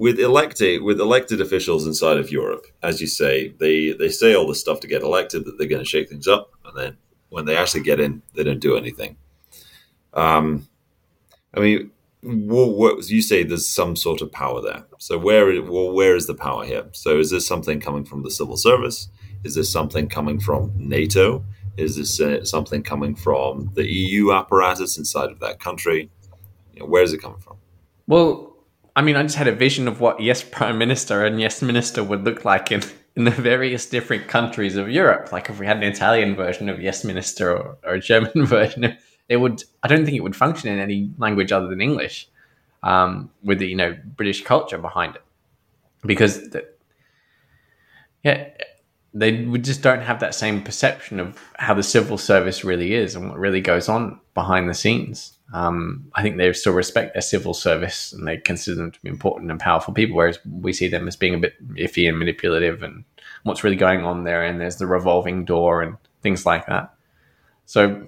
with elected with elected officials inside of Europe, as you say, they they say all this stuff to get elected that they're going to shake things up, and then when they actually get in, they don't do anything. Um, I mean, what, what, you say there's some sort of power there. So where well, where is the power here? So is this something coming from the civil service? Is this something coming from NATO? Is this uh, something coming from the EU apparatus inside of that country? You know, where's it coming from? Well, I mean, I just had a vision of what yes prime minister and yes minister would look like in in the various different countries of Europe. Like if we had an Italian version of yes minister or, or a German version, it would. I don't think it would function in any language other than English, um, with the you know British culture behind it, because the, yeah, they we just don't have that same perception of how the civil service really is and what really goes on behind the scenes. Um, I think they still respect their civil service and they consider them to be important and powerful people, whereas we see them as being a bit iffy and manipulative and what's really going on there. And there's the revolving door and things like that. So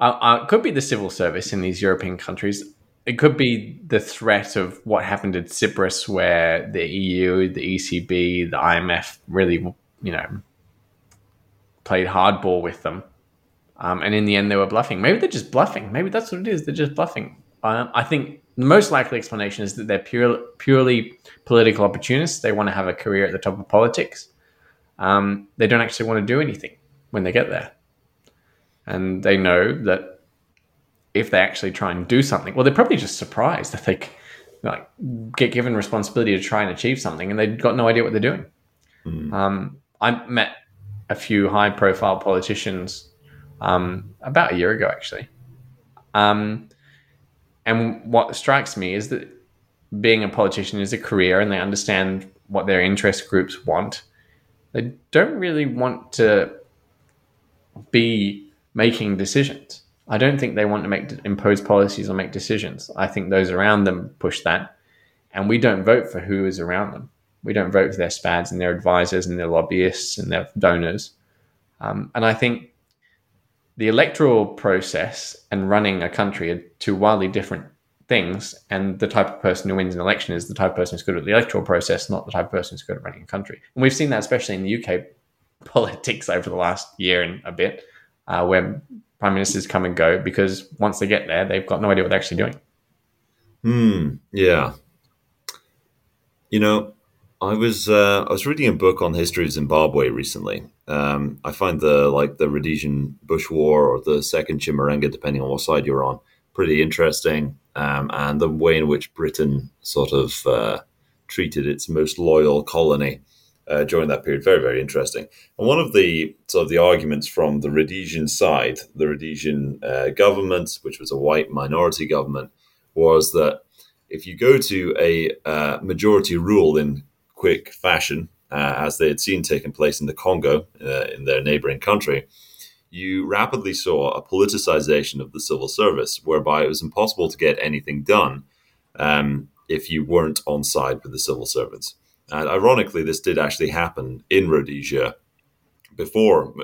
uh, uh, it could be the civil service in these European countries. It could be the threat of what happened at Cyprus, where the EU, the ECB, the IMF really, you know, played hardball with them um, and in the end, they were bluffing. Maybe they're just bluffing. Maybe that's what it is. They're just bluffing. Um, I think the most likely explanation is that they're pure, purely political opportunists. They want to have a career at the top of politics. Um, they don't actually want to do anything when they get there. And they know that if they actually try and do something, well, they're probably just surprised that they like get given responsibility to try and achieve something, and they've got no idea what they're doing. Mm. Um, I met a few high-profile politicians um, about a year ago, actually. Um, and what strikes me is that being a politician is a career and they understand what their interest groups want. They don't really want to be making decisions. I don't think they want to make impose policies or make decisions. I think those around them push that, and we don't vote for who is around them. We don't vote for their spads and their advisors and their lobbyists and their donors. Um, and I think the electoral process and running a country are two wildly different things. And the type of person who wins an election is the type of person who's good at the electoral process, not the type of person who's good at running a country. And we've seen that especially in the UK politics over the last year and a bit, uh, where prime ministers come and go because once they get there, they've got no idea what they're actually doing. Hmm. Yeah. You know, I was uh, I was reading a book on the history of Zimbabwe recently. Um, I find the like the Rhodesian Bush War or the Second Chimurenga, depending on what side you're on, pretty interesting, um, and the way in which Britain sort of uh, treated its most loyal colony uh, during that period, very very interesting. And one of the sort of the arguments from the Rhodesian side, the Rhodesian uh, government, which was a white minority government, was that if you go to a uh, majority rule in quick fashion, uh, as they had seen taking place in the Congo, uh, in their neighboring country, you rapidly saw a politicization of the civil service, whereby it was impossible to get anything done um, if you weren't on side with the civil servants. And ironically, this did actually happen in Rhodesia before,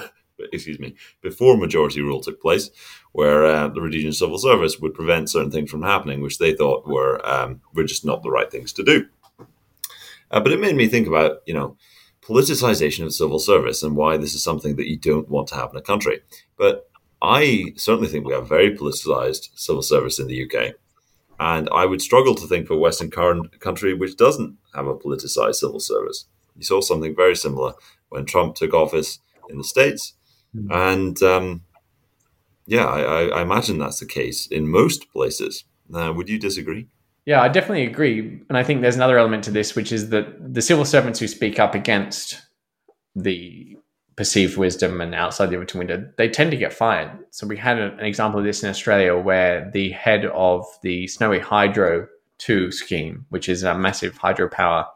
excuse me, before majority rule took place, where uh, the Rhodesian civil service would prevent certain things from happening, which they thought were um, were just not the right things to do. Uh, but it made me think about, you know, politicization of civil service and why this is something that you don't want to have in a country. But I certainly think we have very politicized civil service in the UK. And I would struggle to think of a Western country which doesn't have a politicized civil service. You saw something very similar when Trump took office in the States. Mm-hmm. And um, yeah, I, I, imagine that's the case in most places. Uh, would you disagree? Yeah, I definitely agree. And I think there's another element to this, which is that the civil servants who speak up against the perceived wisdom and outside the Overton window, they tend to get fired. So we had an example of this in Australia where the head of the Snowy Hydro 2 scheme, which is a massive hydropower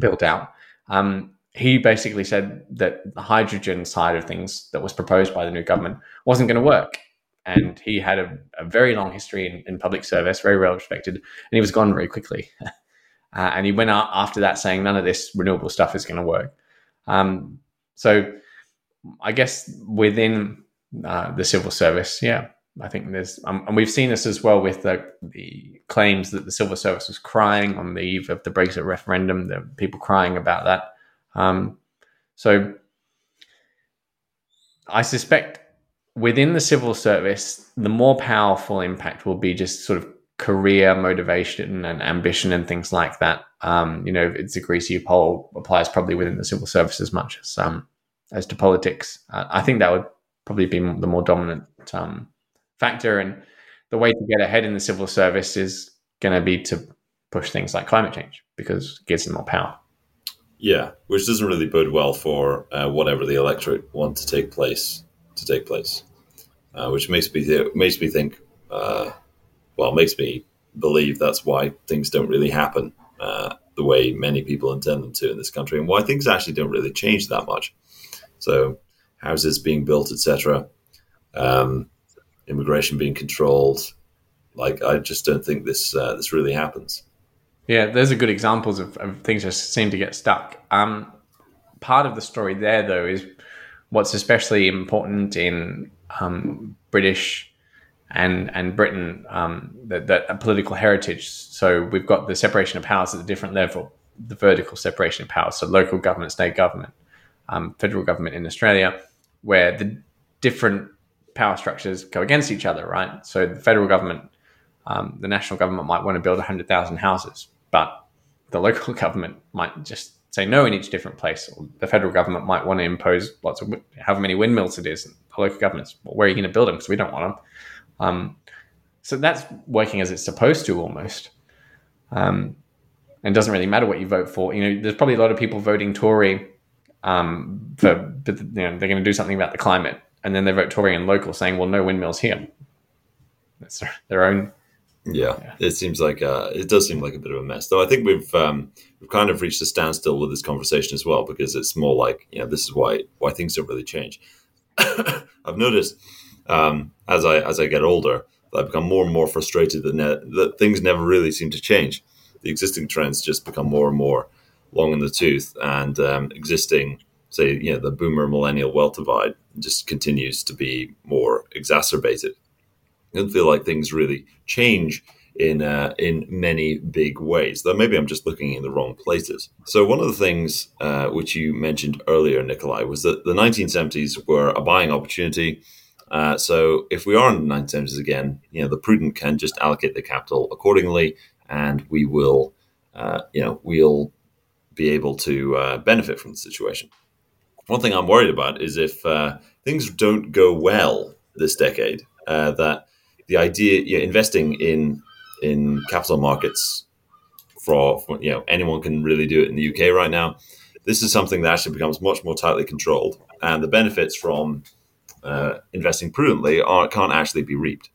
built out, um, he basically said that the hydrogen side of things that was proposed by the new government wasn't going to work and he had a, a very long history in, in, public service, very well respected, and he was gone very quickly. uh, and he went out after that saying none of this renewable stuff is going to work. Um, so I guess within uh, the civil service, yeah, I think there's, um, and we've seen this as well with the, the claims that the civil service was crying on the eve of the Brexit referendum, the people crying about that. Um, so I suspect within the civil service, the more powerful impact will be just sort of career motivation and ambition and things like that. Um, you know, it's a greasy pole applies probably within the civil service as much as um, as to politics. Uh, I think that would probably be the more dominant um, factor. And the way to get ahead in the civil service is going to be to push things like climate change because it gives them more power. Yeah, which doesn't really bode well for uh, whatever the electorate want to take place to take place, uh, which makes me th- makes me think. Uh, well, makes me believe that's why things don't really happen uh, the way many people intend them to in this country, and why things actually don't really change that much. So, houses being built, etc., um, immigration being controlled. Like, I just don't think this uh, this really happens. Yeah, those are good examples of, of things just seem to get stuck. Um, part of the story there, though, is what's especially important in um, British and and Britain um, that, that political heritage. So we've got the separation of powers at a different level, the vertical separation of powers. So local government, state government, um, federal government in Australia, where the different power structures go against each other, right? So the federal government, um, the national government might want to build 100,000 houses, but the local government might just say no in each different place. Or the federal government might want to impose lots of however many windmills it is. The local governments, well, where are you going to build them? Because we don't want them. Um, so that's working as it's supposed to almost. Um, and it doesn't really matter what you vote for. You know, there's probably a lot of people voting Tory um, for, you know, they're going to do something about the climate, and then they vote Tory and local, saying, "Well, no windmills here." That's their, their own. Yeah, yeah, it seems like uh, it does seem like a bit of a mess. Though I think we've um, we've kind of reached a standstill with this conversation as well because it's more like you know this is why why things don't really change. I've noticed um, as I as I get older, I become more and more frustrated that ne- that things never really seem to change. The existing trends just become more and more long in the tooth, and um, existing, say, you know, the boomer millennial wealth divide just continues to be more exacerbated. I don't feel like things really change in uh, in many big ways. Though maybe I'm just looking in the wrong places. So one of the things uh, which you mentioned earlier, Nikolai, was that the 1970s were a buying opportunity uh, so if we are in the 1970s again, you know, the prudent can just allocate the capital accordingly, and we will, uh, you know, we'll be able to uh, benefit from the situation. One thing I'm worried about is if uh, things don't go well this decade, uh, that the idea, you know, investing in in capital markets for you know anyone can really do it in the UK right now. This is something that actually becomes much more tightly controlled, and the benefits from uh, investing prudently are, can't actually be reaped.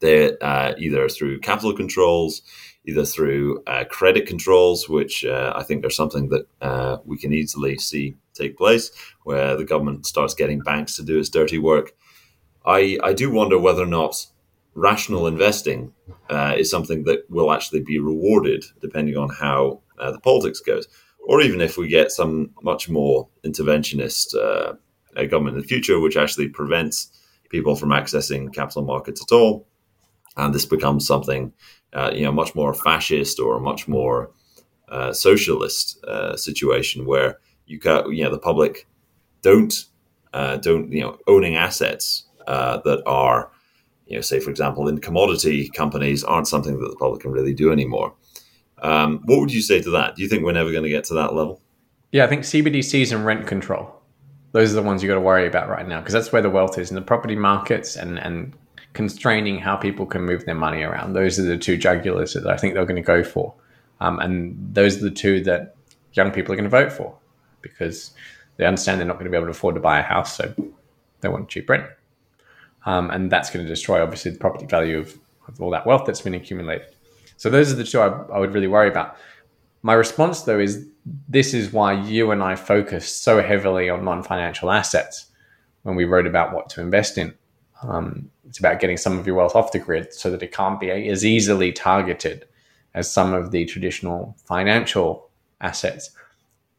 They're uh, either through capital controls, either through uh, credit controls, which uh, I think are something that uh, we can easily see take place, where the government starts getting banks to do its dirty work. I, I do wonder whether or not rational investing uh, is something that will actually be rewarded depending on how the politics goes, or even if we get some much more interventionist a government in the future, which actually prevents people from accessing capital markets at all. And this becomes something, uh, you know, much more fascist or much more uh, socialist uh, situation where you got, you know, the public don't uh, don't you know owning assets uh, that are, you know, say for example, in commodity companies aren't something that the public can really do anymore. Um, what would you say to that? Do you think we're never going to get to that level? Yeah, I think CBDCs and rent control those are the ones you got to worry about right now because that's where the wealth is in the property markets and and constraining how people can move their money around. Those are the two jugulars that I think they're going to go for, um, and those are the two that young people are going to vote for because they understand they're not going to be able to afford to buy a house, so they want cheap rent, um, and that's going to destroy obviously the property value of, of all that wealth that's been accumulated. So those are the two I, I would really worry about. My response, though, is this is why you and I focused so heavily on non financial assets when we wrote about what to invest in. Um, it's about getting some of your wealth off the grid so that it can't be as easily targeted as some of the traditional financial assets.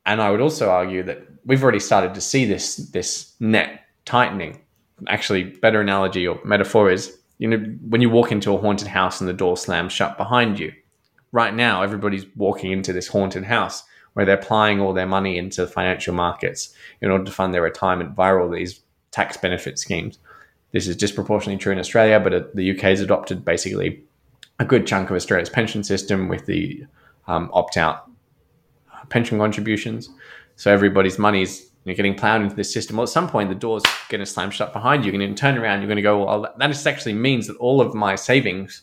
And I would also argue that we've already started to see this this net tightening. Actually, better analogy or metaphor is you know when you walk into a haunted house and the door slams shut behind you right now everybody's walking into this haunted house where they're applying all their money into the financial markets in order to fund their retirement via all these tax benefit schemes. This is disproportionately true in Australia, but the UK has adopted basically a good chunk of Australia's pension system with the um, opt out pension contributions. So everybody's money is you're getting plowed into this system. Well, at some point, the door's going to slam shut behind you. You're going to turn around. You're going to go, well, that actually means that all of my savings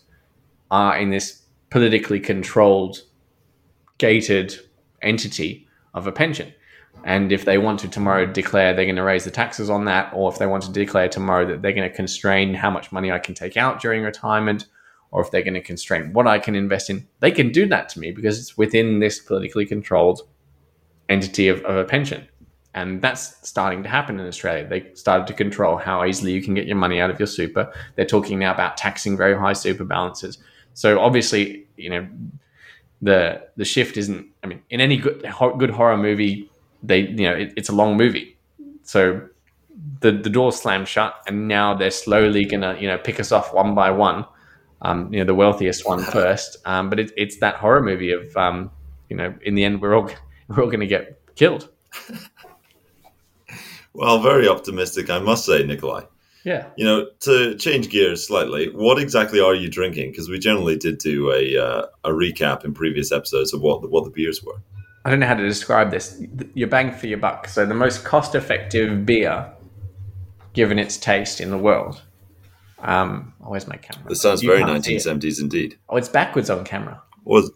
are in this politically controlled, gated entity of a pension. And if they want to tomorrow declare they're going to raise the taxes on that, or if they want to declare tomorrow that they're going to constrain how much money I can take out during retirement, or if they're going to constrain what I can invest in, they can do that to me because it's within this politically controlled entity of, of a pension. And that's starting to happen in Australia. They started to control how easily you can get your money out of your super. They're talking now about taxing very high super balances. So obviously, you know, the the shift isn't. I mean, in any good good horror movie, they you know it, it's a long movie, so the the door slammed shut, and now they're slowly gonna you know pick us off one by one. Um, you know, the wealthiest one first. Um, but it, it's that horror movie of um, you know, in the end, we're all we're all gonna get killed. Well, very optimistic, I must say, Nikolai. Yeah. You know, to change gears slightly, what exactly are you drinking? Because we generally did do a uh, a recap in previous episodes of what the, what the beers were. I don't know how to describe this. You're bang for your buck. So the most cost effective beer, given its taste in the world. Um, oh, where's my camera? This sounds You very can't see it. 1970s indeed. Oh, it's backwards on camera. Was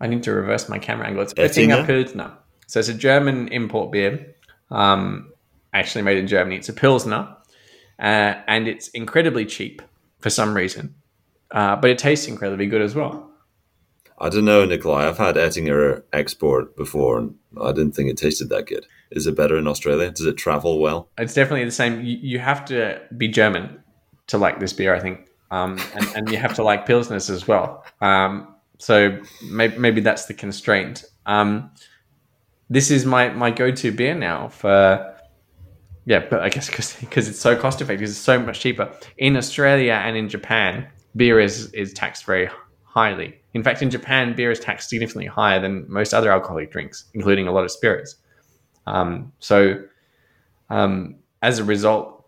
I need to reverse my camera angle. It's? Oettinger Pilsner. So it's a German import beer, um, actually made in Germany. It's a Pilsner, uh, and it's incredibly cheap for some reason, uh, but it tastes incredibly good as well. I don't know, Nikolai. I've had Oettinger export before, and I didn't think it tasted that good. Is it better in Australia? Does it travel well? It's definitely the same. You, you have to be German to like this beer, I think, um, and, and you have to like Pilsners as well. Um, so maybe, maybe that's the constraint. Um, this is my, my go to beer now for yeah, but I guess because it's so cost effective, it's so much cheaper in Australia and in Japan. Beer is is taxed very highly. In fact, in Japan, beer is taxed significantly higher than most other alcoholic drinks, including a lot of spirits. Um, so, um, as a result,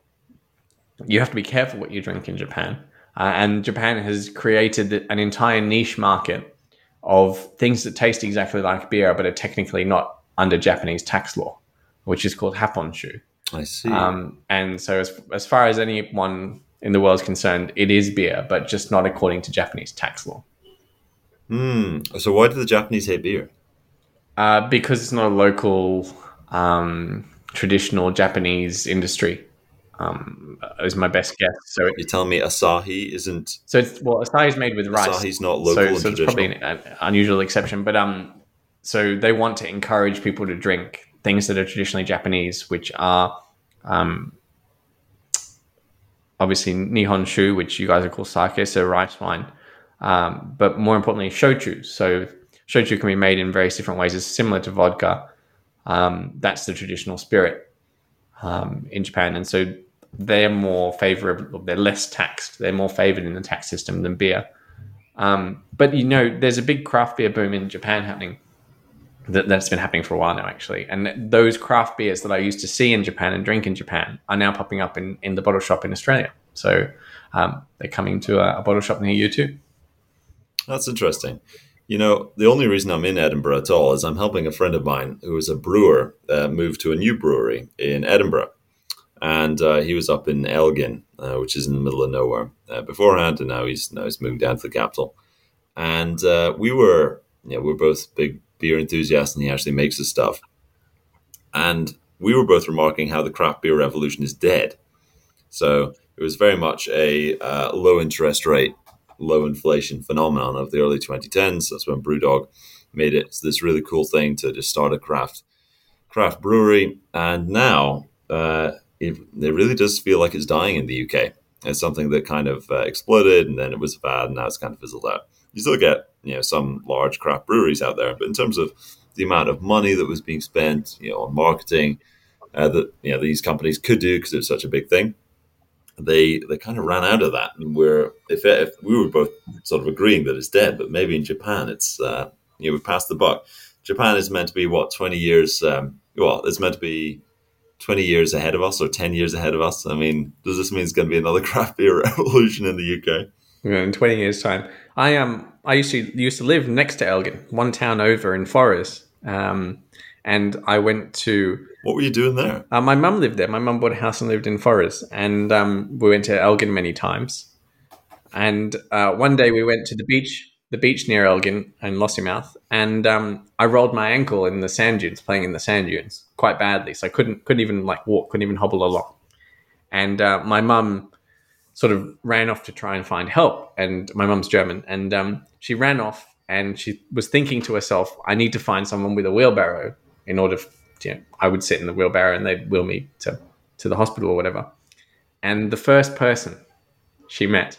you have to be careful what you drink in Japan. Uh, and Japan has created an entire niche market of things that taste exactly like beer, but are technically not under Japanese tax law, which is called happoshu. I see. Um, and so, as, as far as anyone in the world is concerned, it is beer, but just not according to Japanese tax law. Hmm. So why do the Japanese hate beer? Uh, because it's not a local, um, traditional Japanese industry, um, is my best guess. So, it, You're telling me Asahi isn't so it's, well, Asahi is made with rice. Asahi's not local so, so it's probably an, an unusual exception. But um, so they want to encourage people to drink things that are traditionally Japanese, which are um, obviously Nihon Shu, which you guys are called sake, so rice wine. Um, but more importantly, shochu. So shochu can be made in various different ways. It's similar to vodka. Um, that's the traditional spirit um, in Japan, and so they're more favorable. They're less taxed. They're more favored in the tax system than beer. Um, but you know, there's a big craft beer boom in Japan happening. That, that's been happening for a while now, actually. And those craft beers that I used to see in Japan and drink in Japan are now popping up in, in the bottle shop in Australia. So um, they're coming to a, a bottle shop near you too. That's interesting. You know, the only reason I'm in Edinburgh at all is I'm helping a friend of mine who is a brewer uh, move to a new brewery in Edinburgh. And uh, he was up in Elgin, uh, which is in the middle of nowhere uh, beforehand, and now he's now he's moving down to the capital. And uh, we were, yeah, we're both big beer enthusiast and he actually makes his stuff. And we were both remarking how the craft beer revolution is dead. So it was very much a uh, low interest rate, low inflation phenomenon of the early 2010s. That's when BrewDog made it this really cool thing to just start a craft craft brewery. And now uh, it, it really does feel like it's dying in the UK. It's something that kind of uh, exploded, and then it was bad, and now it's kind of fizzled out. You still get you know some large craft breweries out there, but in terms of the amount of money that was being spent, you know, on marketing uh, that you know these companies could do because it's such a big thing, they they kind of ran out of that. And we're if if we were both sort of agreeing that it's dead, but maybe in Japan it's uh, you know we passed the buck. Japan is meant to be what twenty years. Um, well, it's meant to be 20 years ahead of us or 10 years ahead of us. I mean, does this mean it's going to be another craft beer revolution in the UK? Yeah, in 20 years time i um i used to used to live next to elgin one town over in Forres um and I went to. What were you doing there? Uh, my mum lived there. My mum bought a house and lived in Forres, and um, we went to Elgin many times. And uh, one day we went to the beach, the beach near Elgin and Lossiemouth, and um, I rolled my ankle in the sand dunes, playing in the sand dunes, quite badly. So I couldn't couldn't even like walk, couldn't even hobble along. And uh, my mum sort of ran off to try and find help. And my mum's German, and um, she ran off and she was thinking to herself, "I need to find someone with a wheelbarrow in order." To, you know, I would sit in the wheelbarrow and they'd wheel me to to the hospital or whatever. And the first person she met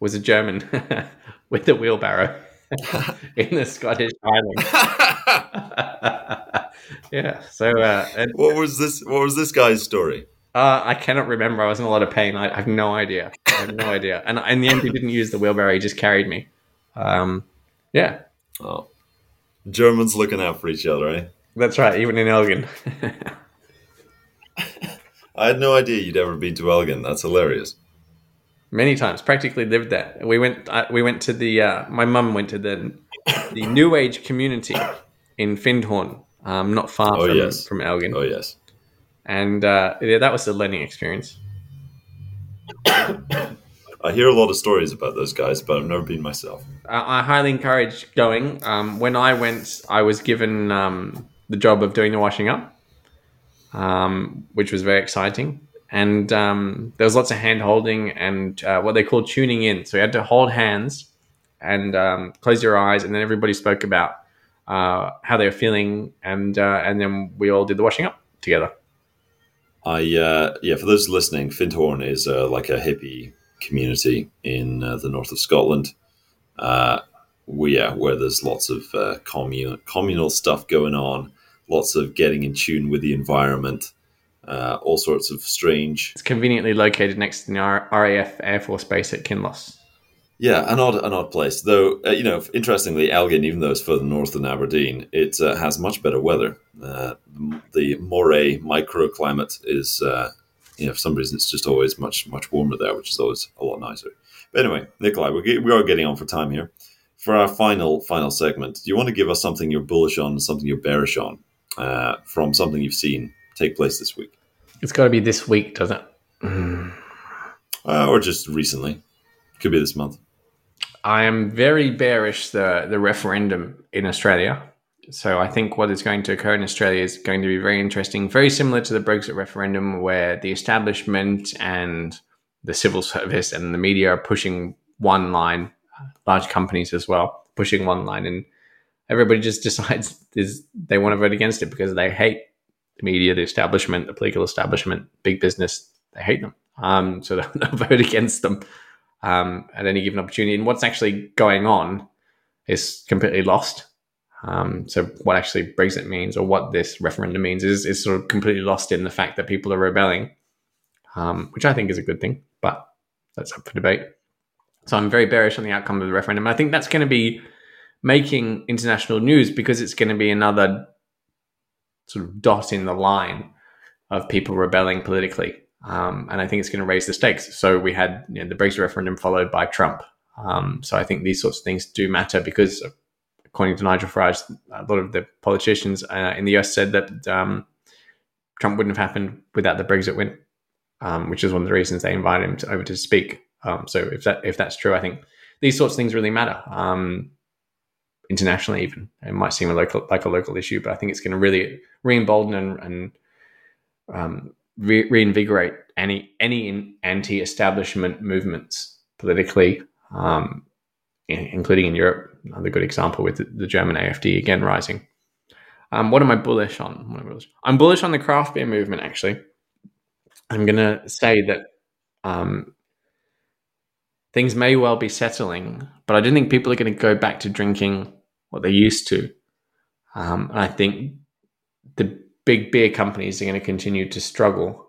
was a German with a wheelbarrow in the Scottish Highlands. yeah. So, uh, and, What was this? What was this guy's story? Uh, I cannot remember. I was in a lot of pain. I, I have no idea. I have no idea. And in the end, he didn't use the wheelbarrow. He just carried me. Um, yeah, Oh, Germans looking out for each other, eh? that's right. Even in Elgin. I had no idea you'd ever been to Elgin. That's hilarious. Many times, practically lived there. We went. Uh, we went to the. Uh, my mum went to the the New Age community in Findhorn, um, not far Oh, from yes. from Elgin. Oh yes. And uh, yeah, that was a learning experience. I hear a lot of stories about those guys, but I've never been myself. I, I highly encourage going. Um, when I went, I was given um, the job of doing the washing up, um, which was very exciting. And um, there was lots of hand holding and uh, what they call tuning in. So you had to hold hands and um, close your eyes, and then everybody spoke about uh, how they were feeling, and uh, and then we all did the washing up together. I uh, yeah, for those listening, Findhorn is uh, like a hippie community in uh, the north of Scotland. Uh, we, yeah, where there's lots of uh, communal communal stuff going on, lots of getting in tune with the environment, uh, all sorts of strange. It's conveniently located next to the RAF Air Force Base at Kinloss. Yeah, an odd, an odd place. Though, uh, you know, interestingly, Elgin, even though it's further north than Aberdeen, it uh, has much better weather. Uh, the Moray microclimate is, uh, you know, for some reason, it's just always much, much warmer there, which is always a lot nicer. But anyway, Nikolai, we get, we are getting on for time here. For our final, final segment, do you want to give us something you're bullish on, something you're bearish on, uh, from something you've seen take place this week, It's got to be this week, doesn't it? uh, or just recently? Could be this month. I am very bearish the the referendum in Australia. So I think what is going to occur in Australia is going to be very interesting, very similar to the Brexit referendum, where the establishment and the civil service and the media are pushing one line, large companies as well, pushing one line, and everybody just decides is they want to vote against it because they hate the media, the establishment, the political establishment, big business. They hate them, um, so they'll, vote against them um, at any given opportunity. And what's actually going on is completely lost. Um, so what actually Brexit means or what this referendum means is, is sort of completely lost in the fact that people are rebelling, um, which I think is a good thing, but that's up for debate. So I'm very bearish on the outcome of the referendum. I think that's going to be making international news because it's going to be another sort of dot in the line of people rebelling politically. Um, and I think it's going to raise the stakes. So we had you know, the Brexit referendum followed by Trump. Um, so I think these sorts of things do matter because, according to Nigel Farage, a lot of the politicians uh, in the US said that um, Trump wouldn't have happened without the Brexit win, um, which is one of the reasons they invited him to, over to speak. Um, so if that if that's true, I think these sorts of things really matter um, internationally. Even it might seem a local like a local issue, but I think it's going to really re-embolden and, and um, re- reinvigorate any any anti-establishment movements politically, um, in, including in Europe. Another good example with the, the German AFD again rising. Um, what am I bullish on? I bullish? I'm bullish on the craft beer movement. Actually, I'm going to say that um, things may well be settling, but I don't think people are going to go back to drinking what they used to. Um, and I think the big beer companies are going to continue to struggle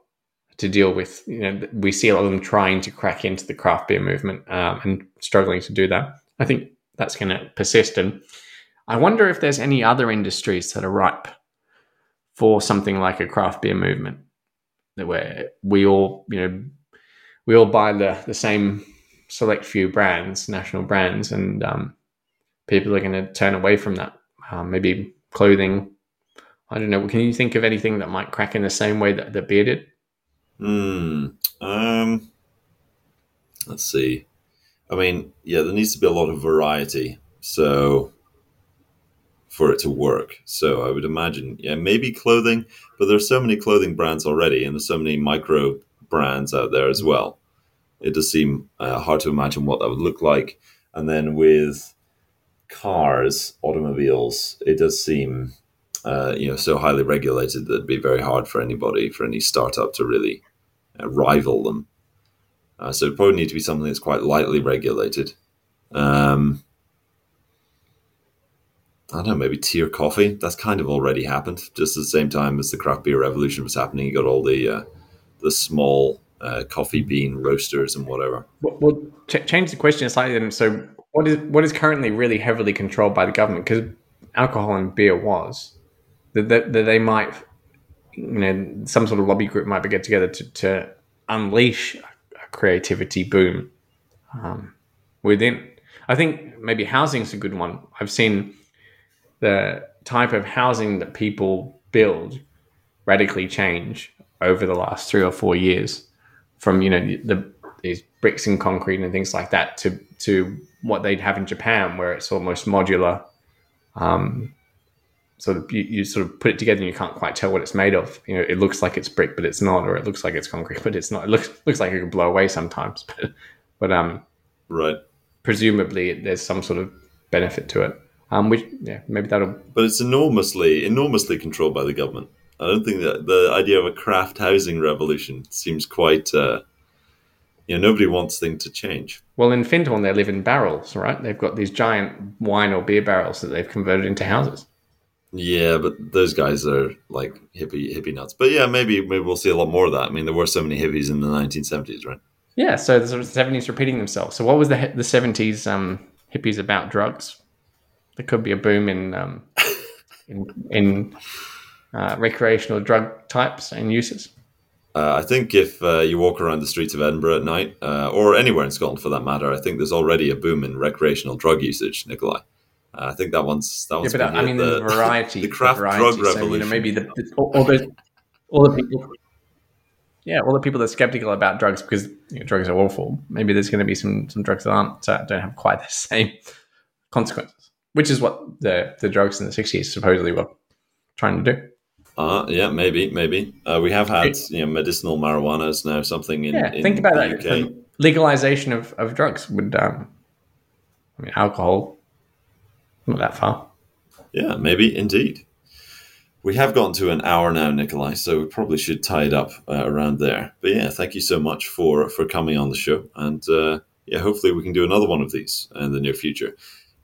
to deal with. You know, we see a lot of them trying to crack into the craft beer movement um, and struggling to do that. I think that's going to persist, and I wonder if there's any other industries that are ripe for something like a craft beer movement, where we all, you know, we all buy the the same select few brands, national brands, and um, people are going to turn away from that. Um, maybe clothing, I don't know. Can you think of anything that might crack in the same way that, that beer did? Hmm. Um. Let's see. I mean, yeah, there needs to be a lot of variety. So for it to work. So I would imagine, yeah, maybe clothing, but there's so many clothing brands already, and there's so many micro brands out there as well. It does seem uh, hard to imagine what that would look like. And then with cars, automobiles, it does seem, uh, you know, so highly regulated that it'd be very hard for anybody, for any startup to really uh, rival them. Uh, so it probably need to be something that's quite lightly regulated. Um, I don't know, maybe tier coffee. That's kind of already happened. Just at the same time as the craft beer revolution was happening, you got all the uh, the small uh, coffee bean roasters and whatever. Well, ch- change the question slightly. Then, so what is what is currently really heavily controlled by the government? Because alcohol and beer was that, that, that they might, you know, some sort of lobby group might get together to, to unleash a creativity boom um, within. I think maybe housing is a good one. I've seen the type of housing that people build radically change over the last three or four years from you know the these bricks and concrete and things like that to to what they'd have in Japan where it's almost modular um, sort of you, you, sort of put it together and you can't quite tell what it's made of you know it looks like it's brick but it's not or it looks like it's concrete but it's not it looks looks like it could blow away sometimes but but um right presumably there's some sort of benefit to it um, which yeah, maybe that'll. But it's enormously, enormously controlled by the government. I don't think that the idea of a craft housing revolution seems quite. Uh, you know, nobody wants things to change. Well, in Findhorn, they live in barrels, right? They've got these giant wine or beer barrels that they've converted into houses. Yeah, but those guys are like hippie hippie nuts. But yeah, maybe maybe we'll see a lot more of that. I mean, there were so many hippies in the 1970s, right? Yeah, so the 70s repeating themselves. So what was the the 70s um, hippies about drugs? there could be a boom in um, in, in uh, recreational drug types and uses. Uh, I think if uh, you walk around the streets of Edinburgh at night, uh, or anywhere in Scotland for that matter, I think there's already a boom in recreational drug usage, Nikolai. Uh, I think that one's that one's. Yeah, but I mean, the, there's variety. The craft the variety. drug so, revolution. You know, maybe the, the all, all, those, all the people. Yeah, all the people that are skeptical about drugs because you know, drugs are awful. Maybe there's going to be some some drugs that aren't uh, don't have quite the same consequences which is what the the drugs in the 60s supposedly were trying to do. Uh, yeah, maybe, maybe. Uh, we have had you know medicinal marijuana is now something in. Yeah, in think about the that. Legalization of, of drugs would, um, I mean, alcohol, not that far. Yeah, maybe indeed. We have gotten to an hour now, Nikolai, so we probably should tie it up uh, around there. But yeah, thank you so much for for coming on the show, and uh, yeah, hopefully we can do another one of these in the near future.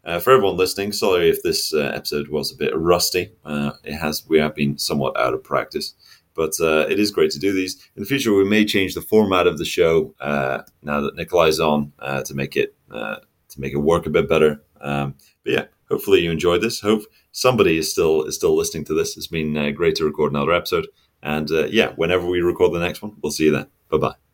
Uh, for everyone listening, sorry if this uh, episode was a bit rusty. Uh, it has we have been somewhat out of practice, but uh, it is great to do these. In the future, we may change the format of the show now that Nikolai's on to make it to make it work a bit better. Um, but yeah, hopefully you enjoyed this. Hope somebody is still is still listening to this. It's been uh, great to record another episode, and uh, yeah, whenever we record the next one, we'll see you then. Bye bye.